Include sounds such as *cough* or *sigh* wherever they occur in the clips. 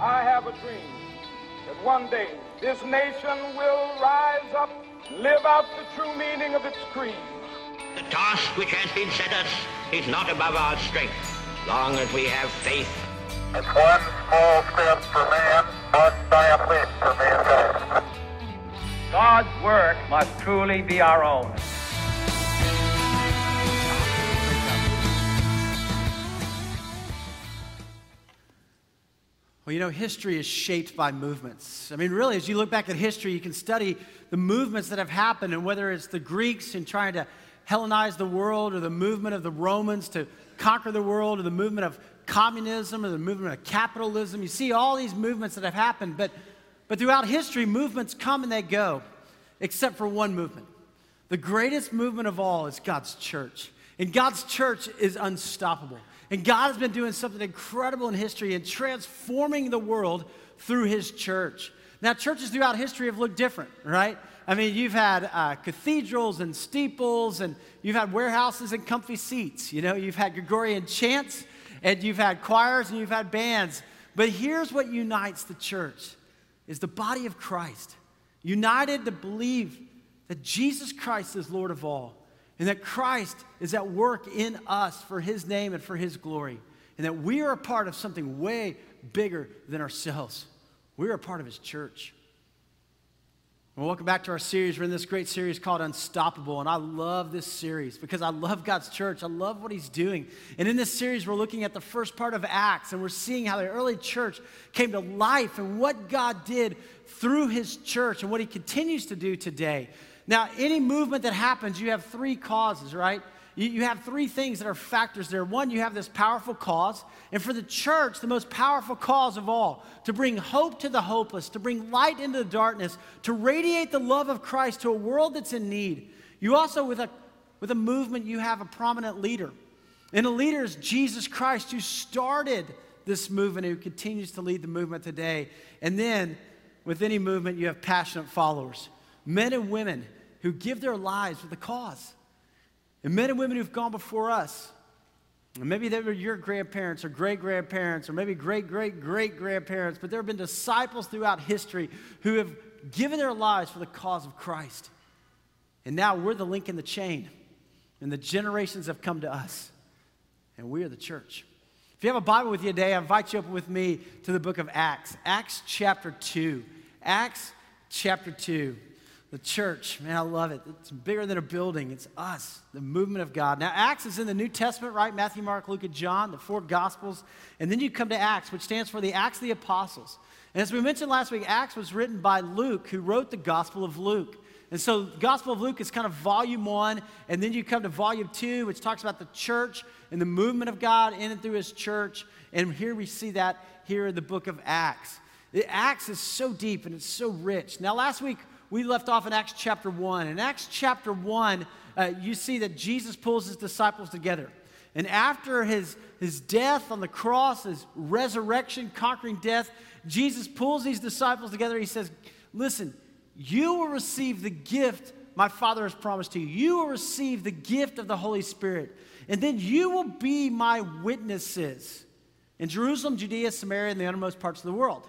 I have a dream that one day this nation will rise up, live out the true meaning of its creed. The task which has been set us is not above our strength, long as we have faith. It's one small step for man, one giant leap for mankind. God's work must truly be our own. Well, you know, history is shaped by movements. I mean, really, as you look back at history, you can study the movements that have happened, and whether it's the Greeks in trying to Hellenize the world, or the movement of the Romans to conquer the world, or the movement of communism, or the movement of capitalism. You see all these movements that have happened, but, but throughout history, movements come and they go, except for one movement. The greatest movement of all is God's church. And God's church is unstoppable. And God has been doing something incredible in history and transforming the world through his church. Now, churches throughout history have looked different, right? I mean, you've had uh, cathedrals and steeples, and you've had warehouses and comfy seats. You know, you've had Gregorian chants, and you've had choirs, and you've had bands. But here's what unites the church is the body of Christ, united to believe that Jesus Christ is Lord of all and that Christ is at work in us for his name and for his glory, and that we are a part of something way bigger than ourselves. We're a part of his church. Well, welcome back to our series. We're in this great series called Unstoppable, and I love this series because I love God's church. I love what He's doing. And in this series, we're looking at the first part of Acts, and we're seeing how the early church came to life and what God did through His church and what He continues to do today. Now, any movement that happens, you have three causes, right? You, have three things that are factors there. One, you have this powerful cause. And for the church, the most powerful cause of all, to bring hope to the hopeless, to bring light into the darkness, to radiate the love of Christ to a world that's in need. You also, with a, with a movement, you have a prominent leader. And the leader is Jesus Christ, who started this movement, and who continues to lead the movement today. And then, with any movement, you have passionate followers, men and women who give their lives for the cause. And men and women who've gone before us. And maybe they were your grandparents or great grandparents or maybe great great great grandparents, but there have been disciples throughout history who have given their lives for the cause of Christ. And now we're the link in the chain, and the generations have come to us, and we are the church. If you have a Bible with you today, I invite you up with me to the book of Acts, Acts chapter 2. Acts chapter 2. The church, man, I love it. It's bigger than a building. It's us, the movement of God. Now, Acts is in the New Testament, right? Matthew, Mark, Luke, and John, the four Gospels. And then you come to Acts, which stands for the Acts of the Apostles. And as we mentioned last week, Acts was written by Luke, who wrote the Gospel of Luke. And so, Gospel of Luke is kind of volume one, and then you come to volume two, which talks about the church and the movement of God in and through his church. And here we see that here in the book of Acts. The Acts is so deep and it's so rich. Now, last week we left off in Acts chapter 1. In Acts chapter 1, uh, you see that Jesus pulls his disciples together. And after his, his death on the cross, his resurrection, conquering death, Jesus pulls these disciples together. He says, Listen, you will receive the gift my Father has promised to you. You will receive the gift of the Holy Spirit. And then you will be my witnesses in Jerusalem, Judea, Samaria, and the uttermost parts of the world.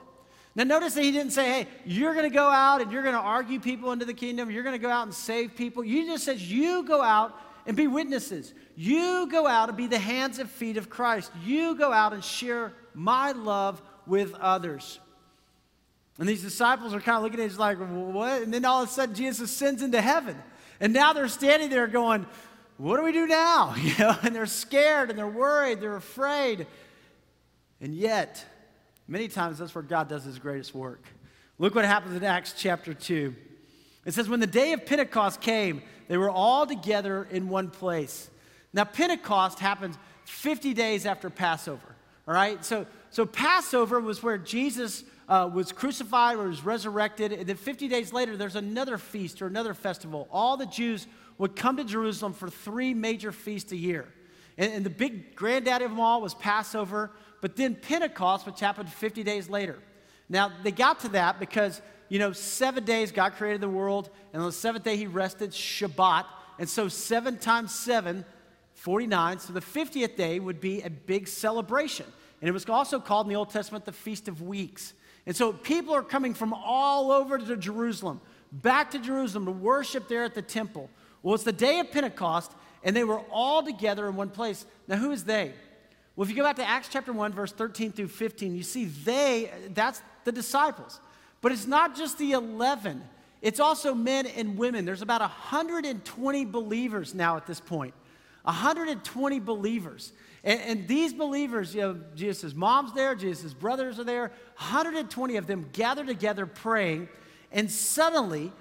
Now, notice that he didn't say, hey, you're going to go out and you're going to argue people into the kingdom. You're going to go out and save people. He just says, you go out and be witnesses. You go out and be the hands and feet of Christ. You go out and share my love with others. And these disciples are kind of looking at it like, what? And then all of a sudden, Jesus ascends into heaven. And now they're standing there going, what do we do now? *laughs* You know, and they're scared and they're worried, they're afraid. And yet, Many times that's where God does his greatest work. Look what happens in Acts chapter 2. It says, When the day of Pentecost came, they were all together in one place. Now, Pentecost happens 50 days after Passover. All right? So, so Passover was where Jesus uh, was crucified or was resurrected. And then 50 days later, there's another feast or another festival. All the Jews would come to Jerusalem for three major feasts a year. And, and the big granddaddy of them all was Passover, but then Pentecost, which happened 50 days later. Now, they got to that because, you know, seven days God created the world, and on the seventh day he rested, Shabbat. And so seven times seven, 49. So the 50th day would be a big celebration. And it was also called in the Old Testament the Feast of Weeks. And so people are coming from all over to Jerusalem, back to Jerusalem to worship there at the temple. Well, it's the day of Pentecost, and they were all together in one place. Now, who is they? Well, if you go back to Acts chapter 1, verse 13 through 15, you see they, that's the disciples. But it's not just the 11, it's also men and women. There's about 120 believers now at this point. 120 believers. And, and, these believers, you know, Jesus' mom's there, Jesus' brothers are there, 120 of them gather together praying, and suddenly,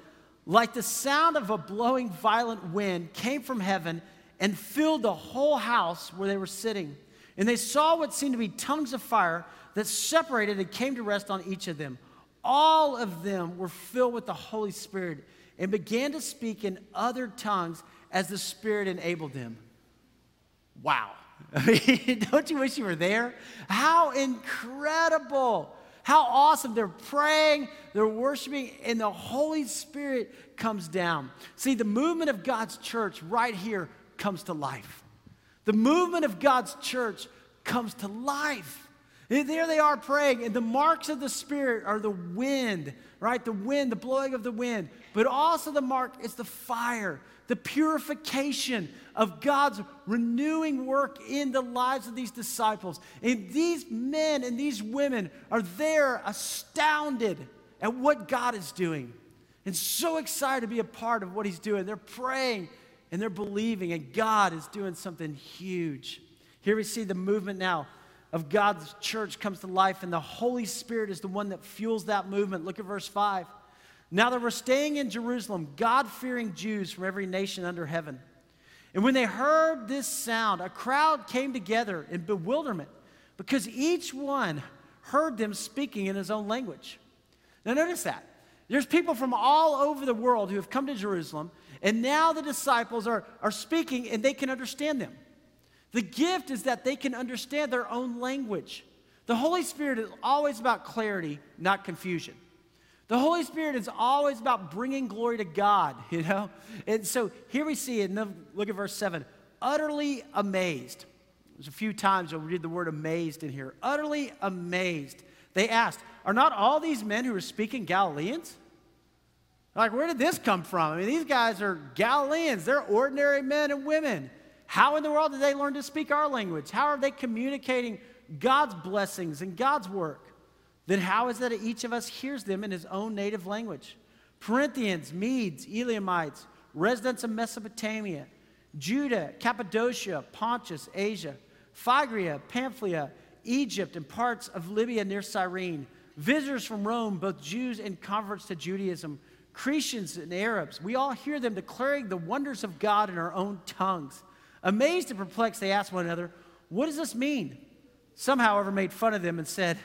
like the sound of a blowing violent wind, came from heaven and filled the whole house where they were sitting. And they saw what seemed to be tongues of fire that separated and came to rest on each of them. All of them were filled with the Holy Spirit and began to speak in other tongues as the Spirit enabled them. Wow. *laughs* don't you wish you were there? How incredible! How awesome. They're praying, they're worshiping, and the Holy Spirit comes down. See, the movement of God's church right here comes to life. The movement of God's church comes to life. And there they are praying, and the marks of the Spirit are the wind, right? The wind, the blowing of the wind. But also the mark is the fire, the purification of God's renewing work in the lives of these disciples. And these men and these women are there astounded at what God is doing and so excited to be a part of what He's doing. They're praying and they're believing, and God is doing something huge. Here we see the movement now of God's church comes to life, and the Holy Spirit is the one that fuels that movement. Look at verse 5. Now that we're staying in Jerusalem, God fearing Jews from every nation under heaven. And when they heard this sound, a crowd came together in bewilderment because each one heard them speaking in his own language. Now, notice that. There's people from all over the world who have come to Jerusalem, and now the disciples are, are speaking and they can understand them. The gift is that they can understand their own language. The Holy Spirit is always about clarity, not confusion. The Holy Spirit is always about bringing glory to God, *laughs* you know? And so here we see it. Look at verse 7 utterly amazed. There's a few times you'll read the word amazed in here. Utterly amazed. They asked, Are not all these men who are speaking Galileans? Like, where did this come from? I mean, these guys are Galileans. They're ordinary men and women. How in the world did they learn to speak our language? How are they communicating God's blessings and God's work? Then how is it that each of us hears them in his own native language? Parthians, Medes, Elamites, residents of Mesopotamia, Judah, Cappadocia, Pontus, Asia, Phrygia, Pamphylia, Egypt, and parts of Libya near Cyrene, visitors from Rome, both Jews and converts to Judaism, Cretians and Arabs. We all hear them declaring the wonders of God in our own tongues. Amazed and perplexed, they asked one another, What does this mean? Some, however, made fun of them and said,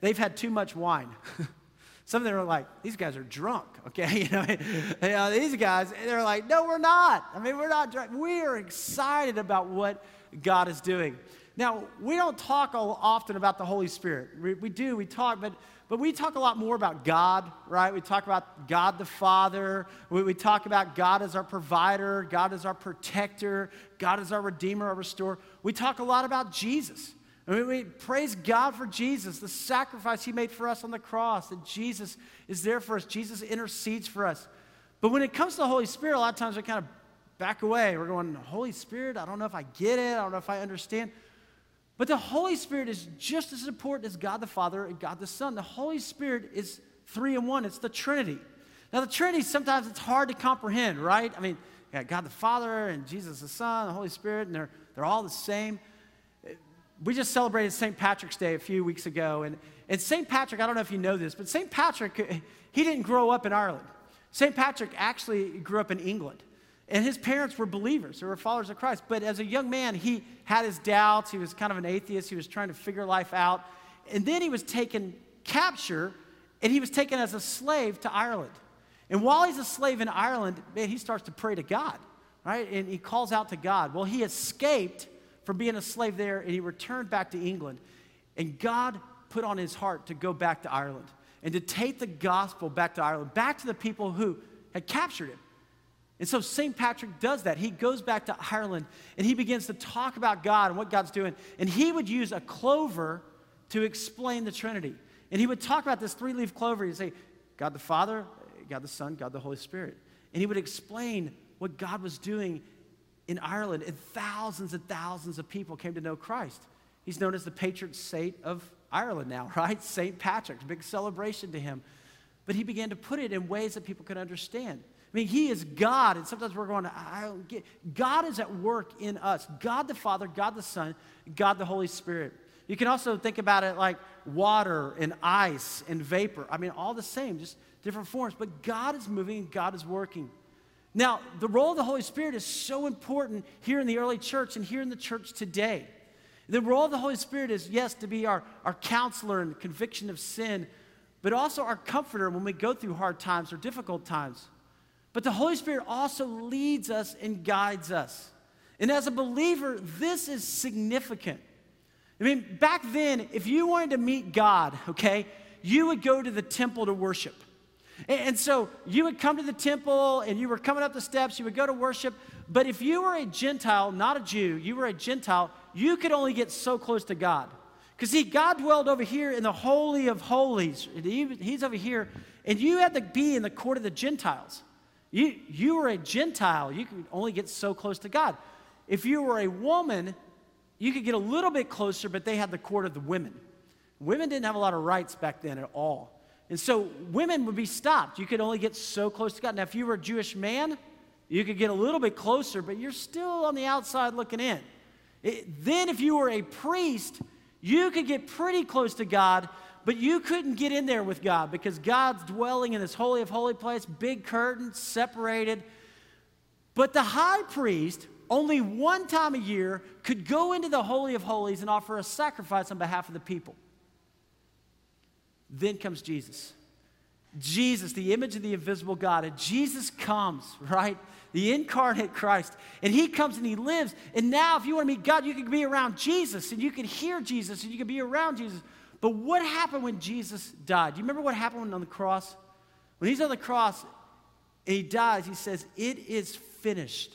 They've had too much wine. *laughs* Some of them are like, These guys are drunk, okay? *laughs* You know, you know, these guys, they're like, No, we're not. I mean, we're not drunk. We are excited about what God is doing. Now, we don't talk often about the Holy Spirit. We, we do, we talk, but but we talk a lot more about God, right? We talk about God the Father. We, we, talk about God as our provider, God as our protector, God as our redeemer, our restorer. We talk a lot about Jesus. I mean, we praise God for Jesus, the sacrifice he made for us on the cross, that Jesus is there for us. Jesus intercedes for us. But when it comes to the Holy Spirit, a lot of times we kind of back away. We're going, Holy Spirit, I don't know if I get it, I don't know if I understand. But the Holy Spirit is just as important as God the Father and God the Son. The Holy Spirit is three in one, it's the Trinity. Now, the Trinity, sometimes it's hard to comprehend, right? I mean, God the Father and Jesus the Son, the Holy Spirit, and they're, they're all the same. We just celebrated St. Patrick's Day a few weeks ago. And, and St. Patrick, I don't know if you know this, but St. Patrick, he didn't grow up in Ireland. St. Patrick actually grew up in England. And his parents were believers, they were followers of Christ. But as a young man, he had his doubts. He was kind of an atheist. He was trying to figure life out. And then he was taken capture, and he was taken as a slave to Ireland. And while he's a slave in Ireland, man, he starts to pray to God, right? And he calls out to God. Well, he escaped from being a slave there, and he returned back to England. And God put on his heart to go back to Ireland and to take the gospel back to Ireland, back to the people who had captured him. And so St. Patrick does that. He goes back to Ireland and he begins to talk about God and what God's doing. And he would use a clover to explain the Trinity. And he would talk about this three leaf clover. He'd say, God the Father, God the Son, God the Holy Spirit. And he would explain what God was doing in Ireland, and thousands and thousands of people came to know Christ. He's known as the patron saint of Ireland now, *laughs* right? St. Patrick's, big celebration to him. But he began to put it in ways that people could understand. I mean, he is God, and sometimes we're going, I don't get. God is at work in us. God the Father, God the Son, God the Holy Spirit. You can also think about it like water and ice and vapor. I mean, all the same, just different forms. But God is moving and God is working. Now, the role of the Holy Spirit is so important here in the early church and here in the church today. The role of the Holy Spirit is, yes, to be our, our counselor and conviction of sin, but also our comforter when we go through hard times or difficult times. But the Holy Spirit also leads us and guides us. And as a believer, this is significant. I mean, back then, if you wanted to meet God, okay, you would go to the temple to worship. And so you would come to the temple and you were coming up the steps, you would go to worship. But if you were a Gentile, not a Jew, you were a Gentile, you could only get so close to God. Because see, God dwelled over here in the Holy of Holies. He's over here, and you had to be in the court of the Gentiles. You, you were a Gentile, you could only get so close to God. If you were a woman, you could get a little bit closer, but they had the court of the women. Women didn't have a lot of rights back then at all. And so women would be stopped. You could only get so close to God. Now, if you were a Jewish man, you could get a little bit closer, but you're still on the outside looking in. It, then, if you were a priest, you could get pretty close to God, but you couldn't get in there with God because God's dwelling in this holy of holy place, big curtain, separated. But the high priest, only one time a year, could go into the holy of holies and offer a sacrifice on behalf of the people. Then comes Jesus. Jesus, the image of the invisible God. And Jesus comes, *laughs* right? The incarnate Christ. And he comes and he lives. And now, if you want to meet God, you can be around Jesus and you can hear Jesus and you can be around Jesus. But what happened when Jesus died? Do you remember what happened on the cross? When he's on the cross and he dies, he says, It is finished.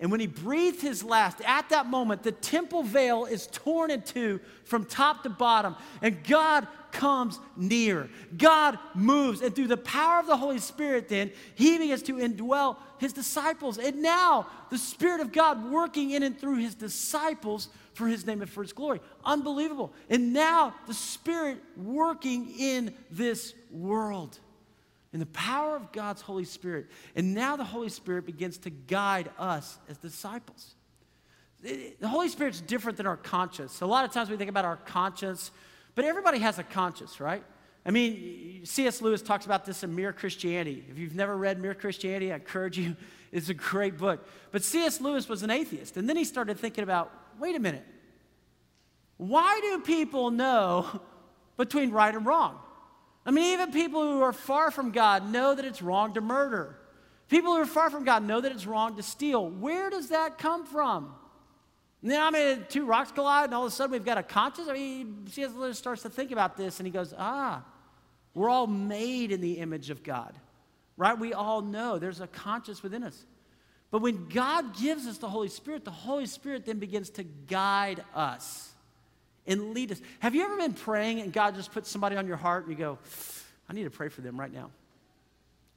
And when he breathed his last, at that moment, the temple veil is torn in two from top to bottom, and God comes near. God moves, and through the power of the Holy Spirit, then, he begins to indwell his disciples. And now, the Spirit of God working in and through his disciples for his name and for his glory. Unbelievable. And now, the Spirit working in this world in the power of God's Holy Spirit. And now the Holy Spirit begins to guide us as disciples. The Holy Spirit's different than our conscience. A lot of times we think about our conscience, but everybody has a conscience, right? I mean, C.S. Lewis talks about this in Mere Christianity. If you've never read Mere Christianity, I encourage you. *laughs* It's a great book. But C.S. Lewis was an atheist, and then he started thinking about wait a minute, why do people know *laughs* between right and wrong? I mean, even people who are far from God know that it's wrong to murder. People who are far from God know that it's wrong to steal. Where does that come from? And then, I mean, two rocks collide, and all of a sudden we've got a conscience. I mean, C.S. Lewis starts to think about this, and he goes, ah, we're all made in the image of God, right? We all know there's a conscience within us. But when God gives us the Holy Spirit, the Holy Spirit then begins to guide us and lead us. Have you ever been praying and God just puts somebody on your heart and you go, I need to pray for them right now?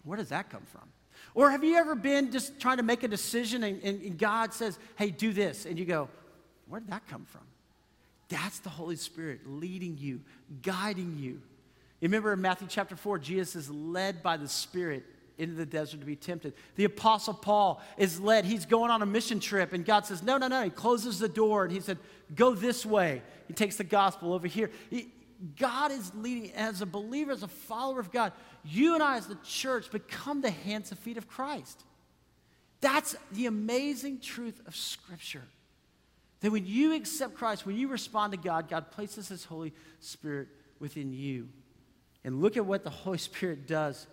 Where does that come from? Or have you ever been just trying to make a decision and, and, and God says, hey, do this? And you go, where did that come from? That's the Holy Spirit leading you, guiding you. You remember in Matthew chapter 4, Jesus is led by the Spirit into the desert to be tempted. The Apostle Paul is led. He's going on a mission trip, and God says, No, no, no. He closes the door and he said, Go this way. He takes the gospel over here. He, God is leading, as a believer, as a follower of God, you and I, as the church, become the hands and feet of Christ. That's the amazing truth of Scripture. That when you accept Christ, when you respond to God, God places His Holy Spirit within you. And look at what the Holy Spirit does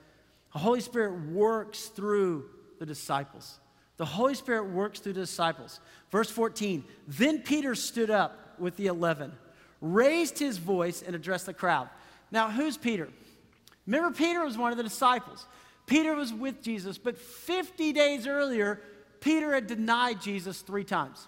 the Holy Spirit works through the disciples. The Holy Spirit works through the disciples. Verse 14 Then Peter stood up with the eleven, raised his voice, and addressed the crowd. Now, who's Peter? Remember, Peter was one of the disciples. Peter was with Jesus, but 50 days earlier, Peter had denied Jesus three times.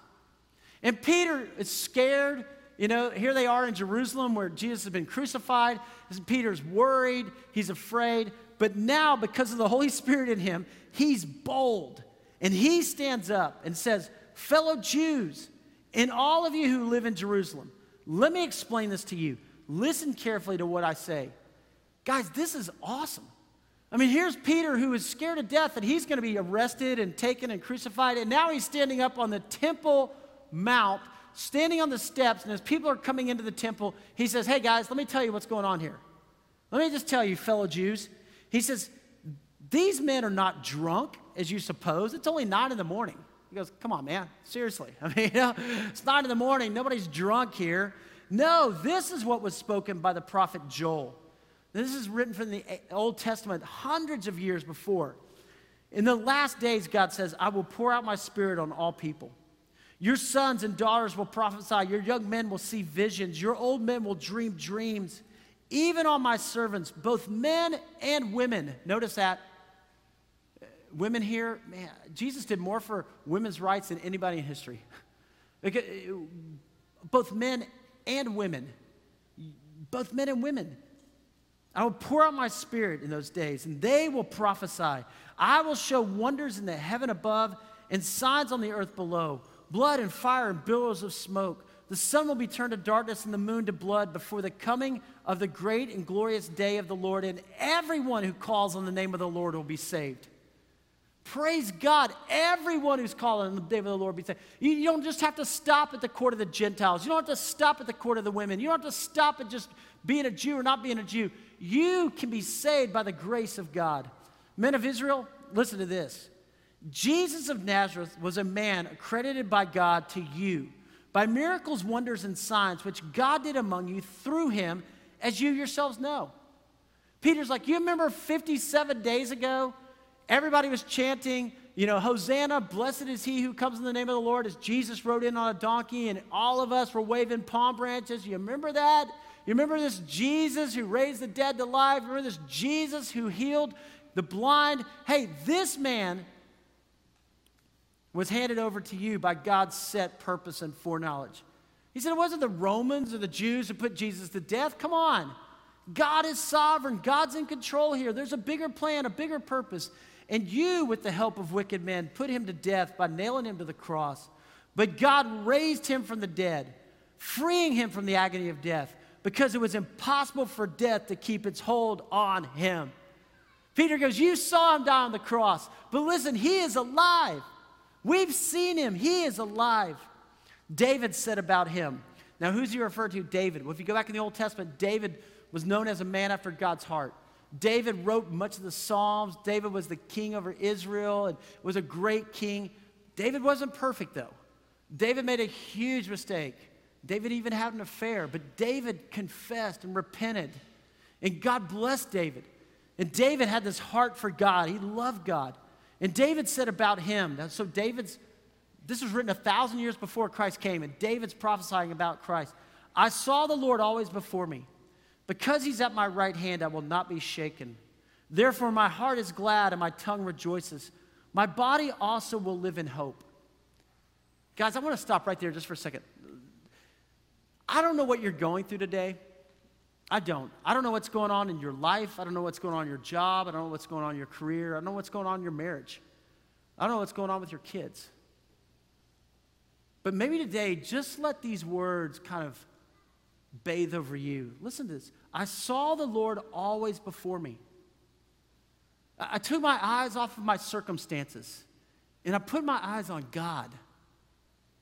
And Peter is scared. You know, here they are in Jerusalem where Jesus has been crucified. Peter's worried, he's afraid. But now, because of the Holy Spirit in him, he's bold. And he stands up and says, Fellow Jews, and all of you who live in Jerusalem, let me explain this to you. Listen carefully to what I say. Guys, this is awesome. I mean, here's Peter who is scared to death that he's going to be arrested and taken and crucified, and now he's standing up on the Temple Mount, standing on the steps, and as people are coming into the temple, he says, Hey guys, let me tell you what's going on here. Let me just tell you, fellow Jews. He says, These men are not drunk, as you suppose. It's only nine in the morning. He goes, Come on, man, seriously. *laughs* I mean, you know, it's nine in the morning, nobody's drunk here. No, this is what was spoken by the prophet Joel. This is written from the Old Testament hundreds of years before. In the last days, God says, I will pour out my spirit on all people. Your sons and daughters will prophesy. Your young men will see visions. Your old men will dream dreams. Even on my servants, both men and women. Notice that. Uh, women here, man, Jesus did more for women's rights than anybody in history. *laughs* Uh, both men and women. Both men and women. I will pour out my spirit in those days, and they will prophesy. I will show wonders in the heaven above and signs on the earth below blood and fire and billows of smoke. The sun will be turned to darkness and the moon to blood before the coming of the great and glorious day of the Lord, and everyone who calls on the name of the Lord will be saved. Praise God. Everyone who's calling on the name of the Lord be saved. You, you, don't just have to stop at the court of the Gentiles. You don't have to stop at the court of the women. You don't have to stop at just being a Jew or not being a Jew. You can be saved by the grace of God. Men of Israel, listen to this. Jesus of Nazareth was a man accredited by God to you by miracles, wonders, and signs which God did among you through him, as you yourselves know. Peter's like, You remember 57 days ago? Everybody was chanting, you know, Hosanna, blessed is he who comes in the name of the Lord, as Jesus rode in on a donkey, and all of us were waving palm branches. You remember that? You remember this Jesus who raised the dead to life? Remember this Jesus who healed the blind? Hey, this man was handed over to you by God's set purpose and foreknowledge. He said it wasn't the Romans or the Jews who put Jesus to death. Come on. God is sovereign. God's in control here. There's a bigger plan, a bigger purpose. And you, with the help of wicked men, put him to death by nailing him to the cross. But God raised him from the dead, freeing him from the agony of death because it was impossible for death to keep its hold on him. Peter goes, You saw him die on the cross, but listen, he is alive. We've seen him, he is alive. David said about him. Now, who's he referred to? David. Well, if you go back in the Old Testament, David was known as a man after God's heart. David wrote much of the Psalms. David was the king over Israel and was a great king. David wasn't perfect, though. David made a huge mistake. David even had an affair, but David confessed and repented. And God blessed David. And David had this heart for God. He loved God. And David said about him, so David's, this was written a thousand years before Christ came, and David's prophesying about Christ. I saw the Lord always before me. Because he's at my right hand, I will not be shaken. Therefore, my heart is glad and my tongue rejoices. My body also will live in hope. Guys, I want to stop right there just for a second. I don't know what you're going through today. I don't. I don't know what's going on in your life. I don't know what's going on in your job. I don't know what's going on in your career. I don't know what's going on in your marriage. I don't know what's going on with your kids. But maybe today, just let these words kind of bathe over you. Listen to this. I saw the Lord always before me. I took my eyes off of my circumstances and I put my eyes on God,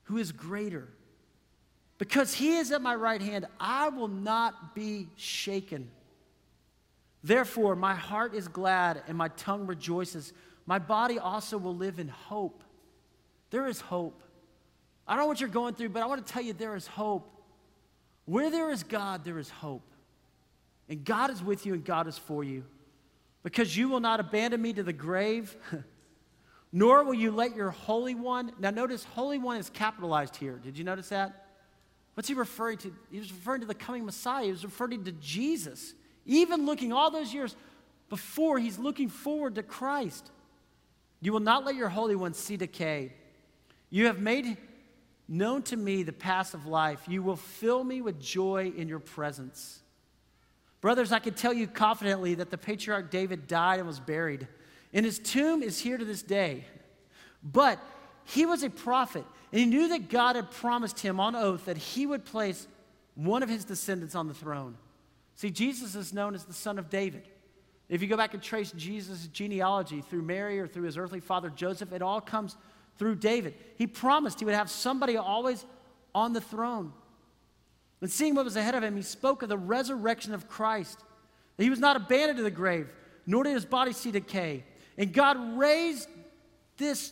who is greater because he is at my right hand, I will not be shaken. Therefore, my heart is glad and my tongue rejoices. My body also will live in hope. There is hope. I don't know what you're going through, but I want to tell you there is hope. Where there is God, there is hope. And God is with you and God is for you. Because you will not abandon me to the grave, *laughs* nor will you let your Holy One. Now, notice Holy One is capitalized here. Did you notice that? What's he referring to? He was referring to the coming Messiah. He was referring to Jesus. Even looking all those years before, he's looking forward to Christ. You will not let your Holy One see decay. You have made known to me the path of life. You will fill me with joy in your presence. Brothers, I can tell you confidently that the patriarch David died and was buried, and his tomb is here to this day. But he was a prophet, and he knew that God had promised him on oath that he would place one of his descendants on the throne. See, Jesus is known as the son of David. If you go back and trace Jesus' genealogy through Mary or through his earthly father Joseph, it all comes through David. He promised he would have somebody always on the throne. And seeing what was ahead of him, he spoke of the resurrection of Christ. He was not abandoned to the grave, nor did his body see decay. And God raised this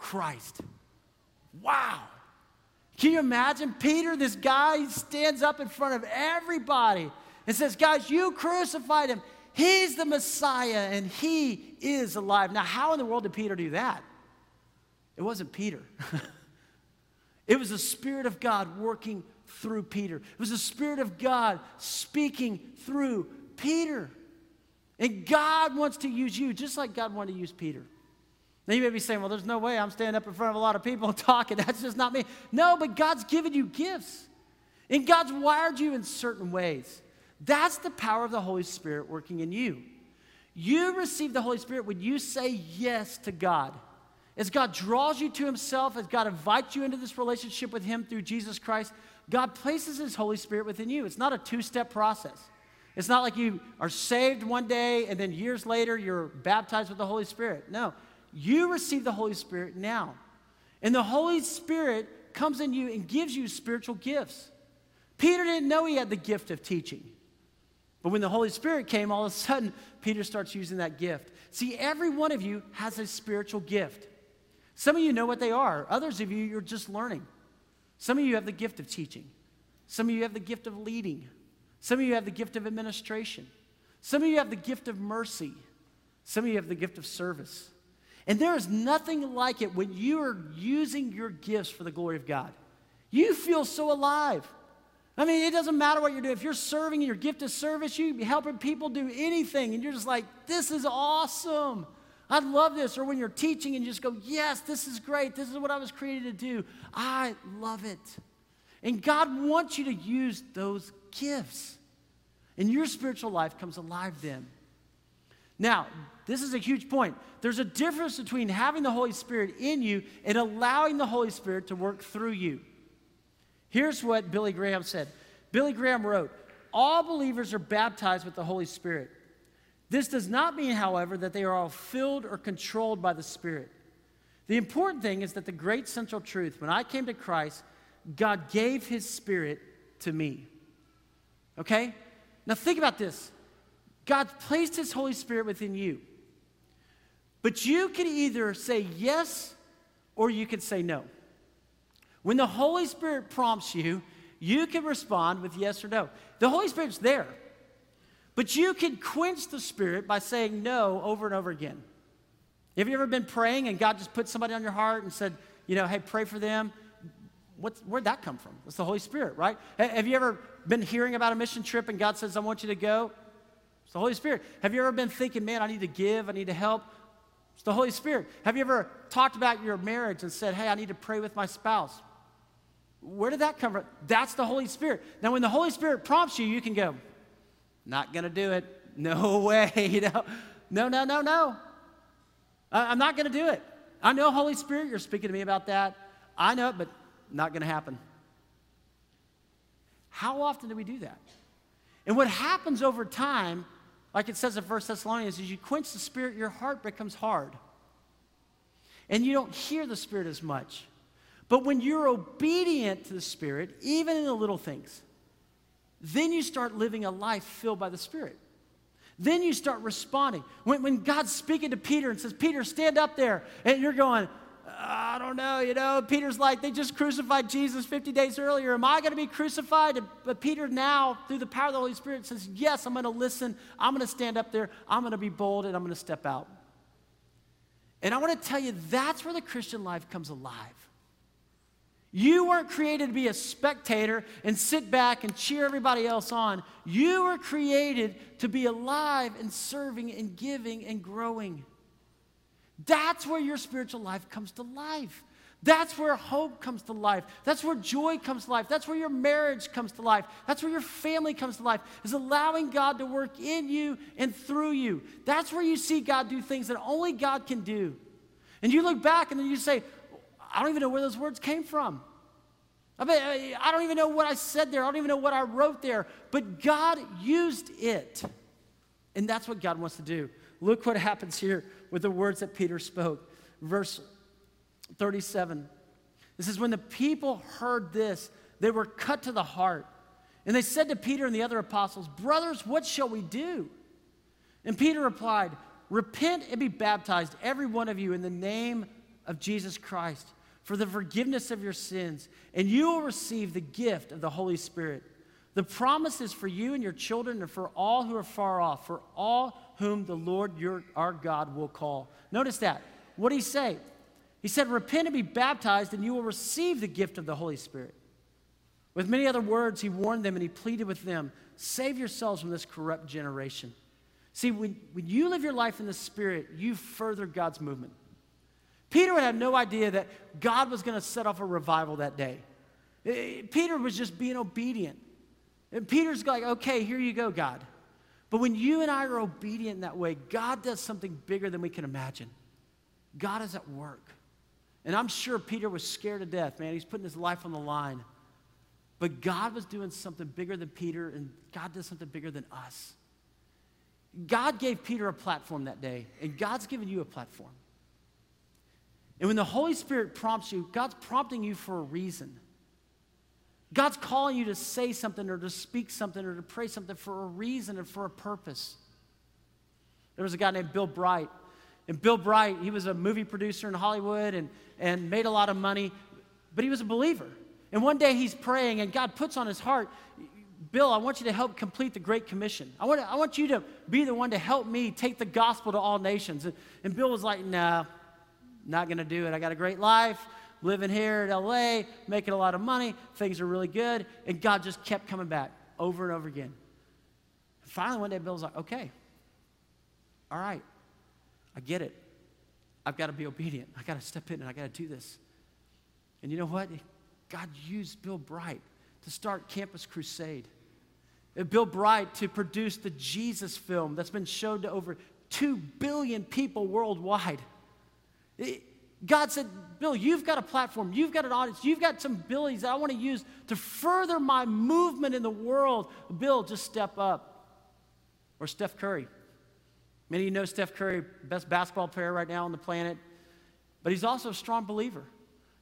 Christ. Wow. Can you imagine Peter, this guy, stands up in front of everybody and says, Guys, you crucified him. He's the Messiah and he is alive. Now, how in the world did Peter do that? It wasn't Peter. *laughs* it was the Spirit of God working through Peter. It was the Spirit of God speaking through Peter. And God wants to use you just like God wanted to use Peter. Now you may be saying, well, there's no way I'm standing up in front of a lot of people *laughs* talking. That's just not me. No, but God's given you gifts. And God's wired you in certain ways. That's the power of the Holy Spirit working in you. You receive the Holy Spirit when you say yes to God. As God draws you to Himself, as God invites you into this relationship with Him through Jesus Christ, God places His Holy Spirit within you. It's not a two step process. It's not like you are saved one day and then years later you're baptized with the Holy Spirit. No, you receive the Holy Spirit now. And the Holy Spirit comes in you and gives you spiritual gifts. Peter didn't know he had the gift of teaching. But when the Holy Spirit came, all of a sudden, Peter starts using that gift. See, every one of you has a spiritual gift. Some of you know what they are, others of you, you're just learning. Some of you have the gift of teaching, some of you have the gift of leading, some of you have the gift of administration, some of you have the gift of mercy, some of you have the gift of service. And there is nothing like it when you are using your gifts for the glory of God. You feel so alive. I mean, it doesn't matter what you're doing. If you're serving and your gift is service, you be helping people do anything, and you're just like, this is awesome. I love this. Or when you're teaching and you just go, yes, this is great. This is what I was created to do. I love it. And God wants you to use those gifts. And your spiritual life comes alive then. Now, this is a huge point. There's a difference between having the Holy Spirit in you and allowing the Holy Spirit to work through you. Here's what Billy Graham said Billy Graham wrote, All believers are baptized with the Holy Spirit. This does not mean, however, that they are all filled or controlled by the Spirit. The important thing is that the great central truth when I came to Christ, God gave His Spirit to me. Okay? Now think about this God placed His Holy Spirit within you. But you can either say yes or you can say no. When the Holy Spirit prompts you, you can respond with yes or no. The Holy Spirit's there, but you can quench the Spirit by saying no over and over again. Have you ever been praying and God just put somebody on your heart and said, you know, hey, pray for them? What's, where'd that come from? It's the Holy Spirit, right? Have you ever been hearing about a mission trip and God says, I want you to go? It's the Holy Spirit. Have you ever been thinking, man, I need to give, I need to help? It's the Holy Spirit. Have you ever talked about your marriage and said, hey, I need to pray with my spouse? Where did that come from? That's the Holy Spirit. Now, when the Holy Spirit prompts you, you can go, not going to do it. *laughs* No way. You *laughs* know? No, no, no, no. I'm not going to do it. I know, Holy Spirit, you're speaking to me about that. I know it, but not going to happen. How often do we do that? And what happens over time, like it says in 1 Thessalonians, is you quench the Spirit, your heart becomes hard. And you don't hear the Spirit as much. But when you're obedient to the Spirit, even in the little things, then you start living a life filled by the Spirit. Then you start responding. When, when God's speaking to Peter and says, Peter, stand up there, and you're going, I don't know, you know. Peter's like, they just crucified Jesus 50 days earlier. Am I going to be crucified? But Peter now, through the power of the Holy Spirit, says, Yes, I'm going to listen. I'm going to stand up there. I'm going to be bold and I'm going to step out. And I want to tell you, that's where the Christian life comes alive. You weren't created to be a spectator and sit back and cheer everybody else on. You were created to be alive and serving and giving and growing. That's where your spiritual life comes to life. That's where hope comes to life. That's where joy comes to life. That's where your marriage comes to life. That's where your family comes to life, is allowing God to work in you and through you. That's where you see God do things that only God can do. And you look back and then you say, I don't even know where those words came from. I, mean, I don't even know what I said there. I don't even know what I wrote there. But God used it. And that's what God wants to do. Look what happens here with the words that Peter spoke. Verse 37. This is when the people heard this, they were cut to the heart. And they said to Peter and the other apostles, Brothers, what shall we do? And Peter replied, Repent and be baptized, every one of you, in the name of Jesus Christ, for the forgiveness of your sins, and you will receive the gift of the Holy Spirit. The promise is for you and your children and for all who are far off, for all whom the Lord your, our God will call. Notice that. What did he say? He said, Repent and be baptized, and you will receive the gift of the Holy Spirit. With many other words, he warned them and he pleaded with them save yourselves from this corrupt generation. See, when, when you live your life in the Spirit, you further God's movement. Peter would have no idea that God was going to set off a revival that day. Eh, Peter was just being obedient. And Peter's like, okay, here you go, God. But when you and I are obedient in that way, God does something bigger than we can imagine. God is at work. And I'm sure Peter was scared to death, man. He's putting his life on the line. But God was doing something bigger than Peter, and God does something bigger than us. God gave Peter a platform that day, and God's given you a platform. And when the Holy Spirit prompts you, God's prompting you for a reason. God's calling you to say something or to speak something or to pray something for a reason and for a purpose. There was a guy named Bill Bright. And Bill Bright, he was a movie producer in Hollywood and, and made a lot of money, but he was a believer. And one day he's praying, and God puts on his heart, Bill, I want you to help complete the Great Commission. I want, I want you to be the one to help me take the gospel to all nations. And, and Bill was like, nah, not going to do it. I got a great life living here in LA, making a lot of money, things are really good. And God just kept coming back over and over again. Finally, one day, Bill's like, okay, all right, I get it. I've got to be obedient. I got to step in and I got to do this. And you know what? God used Bill Bright to start Campus Crusade. And Bill Bright to produce the Jesus film that's been shown to over 2 billion people worldwide. God said, Bill, you've got a platform, you've got an audience, you've got some abilities that I want to use to further my movement in the world. Bill, just step up. Or Steph Curry. Many of you know Steph Curry, best basketball player right now on the planet, but he's also a strong believer.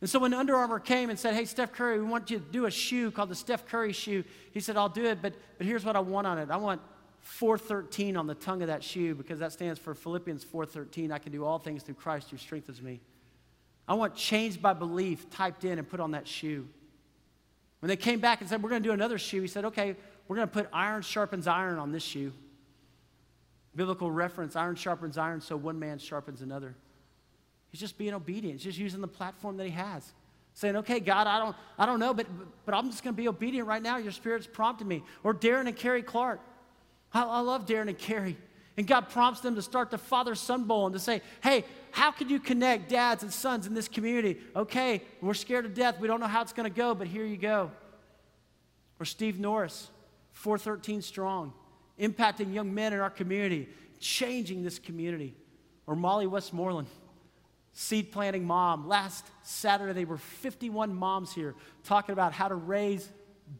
And so when Under Armour came and said, Hey, Steph Curry, we want you to do a shoe called the Steph Curry shoe, he said, I'll do it, but, but here's what I want on it. I want 413 on the tongue of that shoe because that stands for Philippians 413. I can do all things through Christ who strengthens me. I want changed by belief typed in and put on that shoe. When they came back and said, We're going to do another shoe, he said, Okay, we're going to put iron sharpens iron on this shoe. Biblical reference iron sharpens iron, so one man sharpens another. He's just being obedient, He's just using the platform that he has. Saying, okay, God, I don't, I don't know, but, but I'm just going to be obedient right now. Your spirit's prompting me. Or Darren and Carrie Clark. I, I love Darren and Carrie. And God prompts them to start the Father Son Bowl and to say, hey, how can you connect dads and sons in this community? Okay, we're scared to death. We don't know how it's going to go, but here you go. Or Steve Norris, 413 Strong, impacting young men in our community, changing this community. Or Molly Westmoreland, seed planting mom. Last Saturday, there were 51 moms here talking about how to raise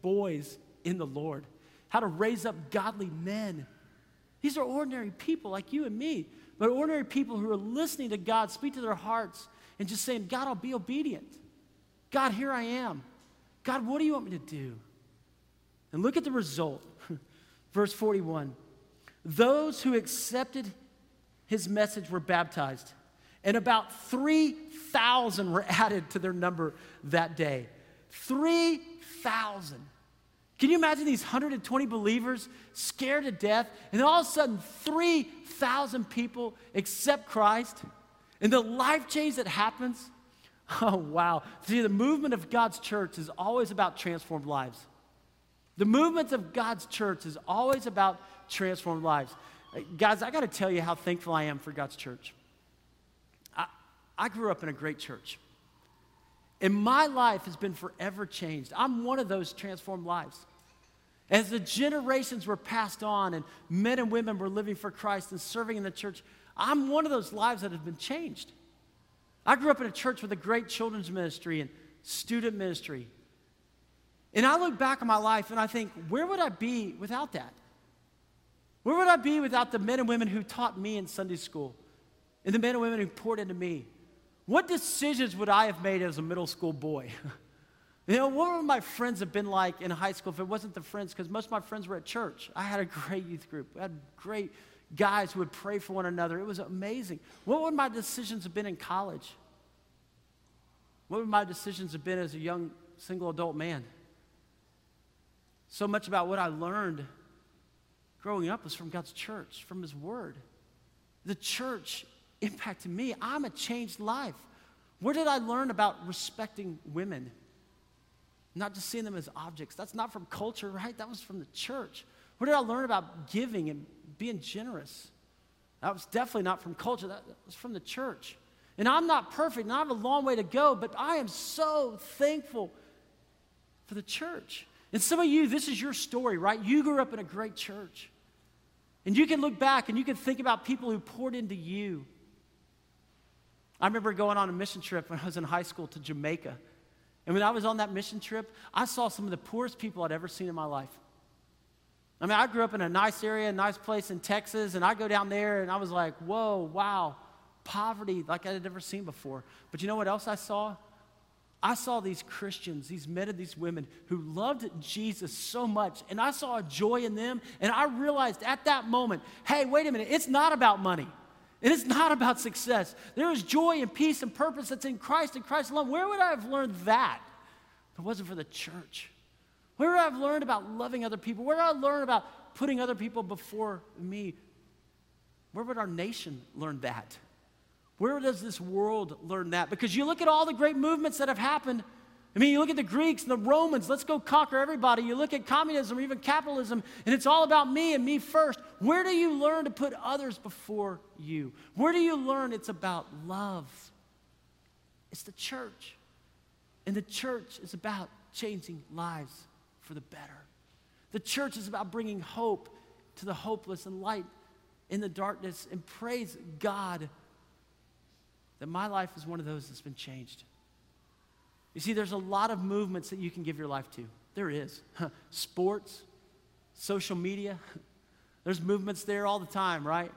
boys in the Lord, how to raise up godly men these are ordinary people like you and me, but ordinary people who are listening to God speak to their hearts and just saying, God, I'll be obedient. God, here I am. God, what do you want me to do? And look at the result. *laughs* Verse 41 Those who accepted his message were baptized, And about 3,000 were *laughs* added to their number that day. 3,000. Can you imagine these 120 believers scared to death, and all of a sudden, 3,000 people accept Christ, and the life change that happens? *laughs* Oh, wow. See, the movement of God's church is always about transformed lives. The movement of God's church is always about transformed lives. Guys, I got to tell you how thankful I am for God's church. I, I grew up in a great church. And my life has been forever changed. I'm one of those transformed lives. As the generations were passed on and men and women were living for Christ and serving in the church, I'm one of those lives that have been changed. I grew up in a church with a great children's ministry and student ministry. And I look back on my life and I think, where would I be without that? Where would I be without the men and women who taught me in Sunday school and the men and women who poured into me? What decisions would I have made as a middle school boy? *laughs* you know, what would my friends have been like in high school if it wasn't the friends? Because most of my friends were at church. I had a great youth group. I had great guys who would pray for one another. It was amazing. What would my decisions have been in college? What would my decisions have been as a young single adult man? So much about what I learned growing up was from God's church, from His Word. The church impacted me. I'm a changed life. Where did I learn about respecting women? Not just seeing them as objects. That's not from culture, right? That was from the church. Where did I learn about giving and being generous? That was definitely not from culture, that was from the church. And I'm not perfect, and I have a long way to go, but I am so thankful for the church. And some of you, this is your story, right? You grew up in a great church. And you can look back and you can think about people who poured into you. I remember going on a mission trip when I was in high school to Jamaica. And when I was on that mission trip, I saw some of the poorest people I'd ever seen in my life. I mean, I grew up in a nice area, a nice place in Texas, and I go down there and I was like, whoa, wow, poverty like I had never seen before. But you know what else I saw? I saw these Christians, these men and these women who loved Jesus so much, and I saw a joy in them, and I realized at that moment, hey, wait a minute, it's not about money. And it's not about success. There is joy and peace and purpose that's in Christ and Christ alone. Where would I have learned that if it wasn't for the church? Where would I have learned about loving other people? Where would I learn about putting other people before me? Where would our nation learn that? Where does this world learn that? Because you look at all the great movements that have happened. I mean, you look at the Greeks and the Romans, let's go conquer everybody. You look at communism or even capitalism, and it's all about me and me first. Where do you learn to put others before you? Where do you learn it's about love? It's the church. And the church is about changing lives for the better. The church is about bringing hope to the hopeless and light in the darkness. And praise God that my life is one of those that's been changed. You see, there's a lot of movements that you can give your life to. There is. *laughs* Sports, social media, there's movements there all the time, right?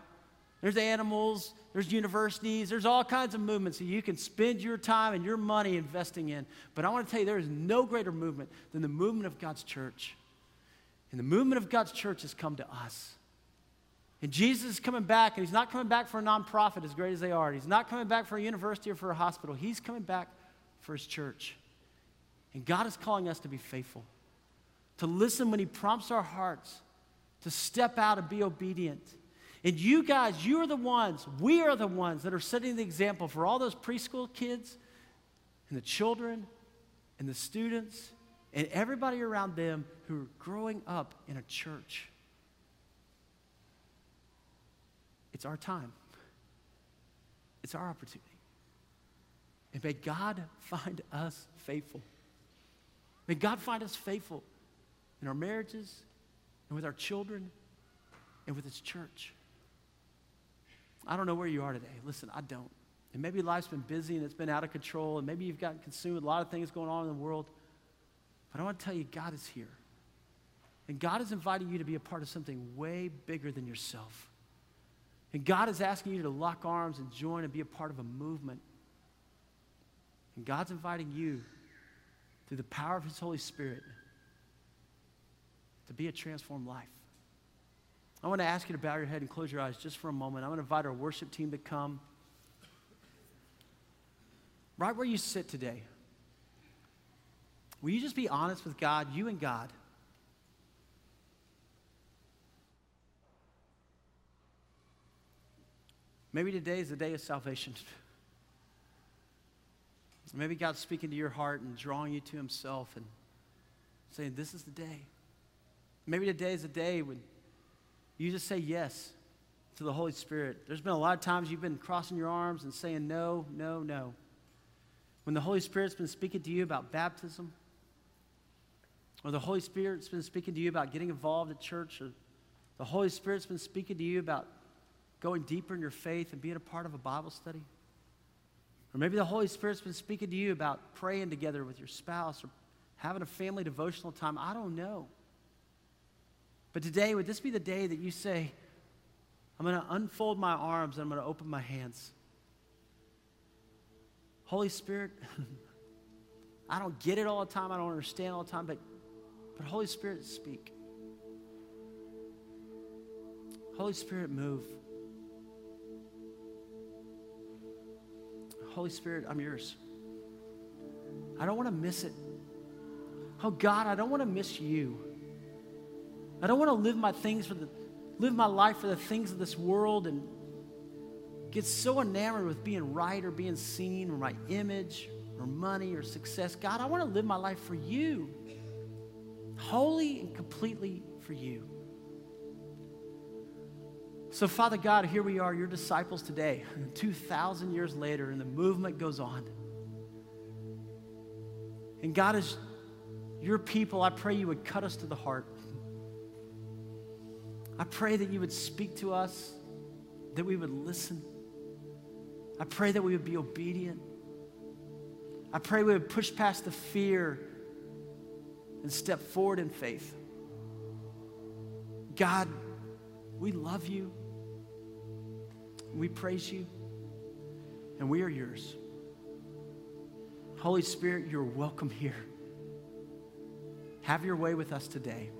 There's animals, there's universities, there's all kinds of movements that you can spend your time and your money investing in. But I want to tell you, there is no greater movement than the movement of God's church. And the movement of God's church has come to us. And Jesus is coming back, and he's not coming back for a nonprofit as great as they are. He's not coming back for a university or for a hospital. He's coming back for his church. And God is calling us to be faithful, to listen when he prompts our hearts, to step out and be obedient. And you guys, you are the ones, we are the ones that are setting the example for all those preschool kids and the children and the students and everybody around them who are growing up in a church. It's our time, it's our opportunity. And may God find us faithful. May God find us faithful in our marriages and with our children and with His church. I don't know where you are today. Listen, I don't. And maybe life's been busy and it's been out of control, and maybe you've gotten consumed with a lot of things going on in the world. But I want to tell you, God is here. And God is inviting you to be a part of something way bigger than yourself. And God is asking you to lock arms and join and be a part of a movement. And God's inviting you through the power of His Holy Spirit to be a transformed life. I want to ask you to bow your head and close your eyes just for a moment. I want to invite our worship team to come. right where you sit today, will you just be honest with God, you and God? Maybe today is the day of salvation. *laughs* Maybe God's speaking to your heart and drawing you to Himself and saying, This is the day. Maybe today is the day when you just say yes to the Holy Spirit. There's been a lot of times you've been crossing your arms and saying no, no, no. When the Holy Spirit's been speaking to you about baptism, or the Holy Spirit's been speaking to you about getting involved at church, or the Holy Spirit's been speaking to you about going deeper in your faith and being a part of a Bible study. Or maybe the Holy Spirit's been speaking to you about praying together with your spouse or having a family devotional time. I don't know. But today, would this be the day that you say, I'm going to unfold my arms and I'm going to open my hands? Holy Spirit, *laughs* I don't get it all the time, I don't understand all the time, but, but Holy Spirit, speak. Holy Spirit, move. Holy Spirit, I'm yours. I don't want to miss it. Oh God, I don't want to miss you. I don't want to live my things for the live my life for the things of this world and get so enamored with being right or being seen or my image or money or success. God, I want to live my life for you. Wholly and completely for you. So, Father God, here we are, your disciples today, *laughs* 2,000 years later, and the movement goes on. And God, as your people, I pray you would cut us to the heart. I pray that you would speak to us, that we would listen. I pray that we would be obedient. I pray we would push past the fear and step forward in faith. God, we love you. We praise you. And we are yours. Holy Spirit, you're welcome here. Have your way with us today.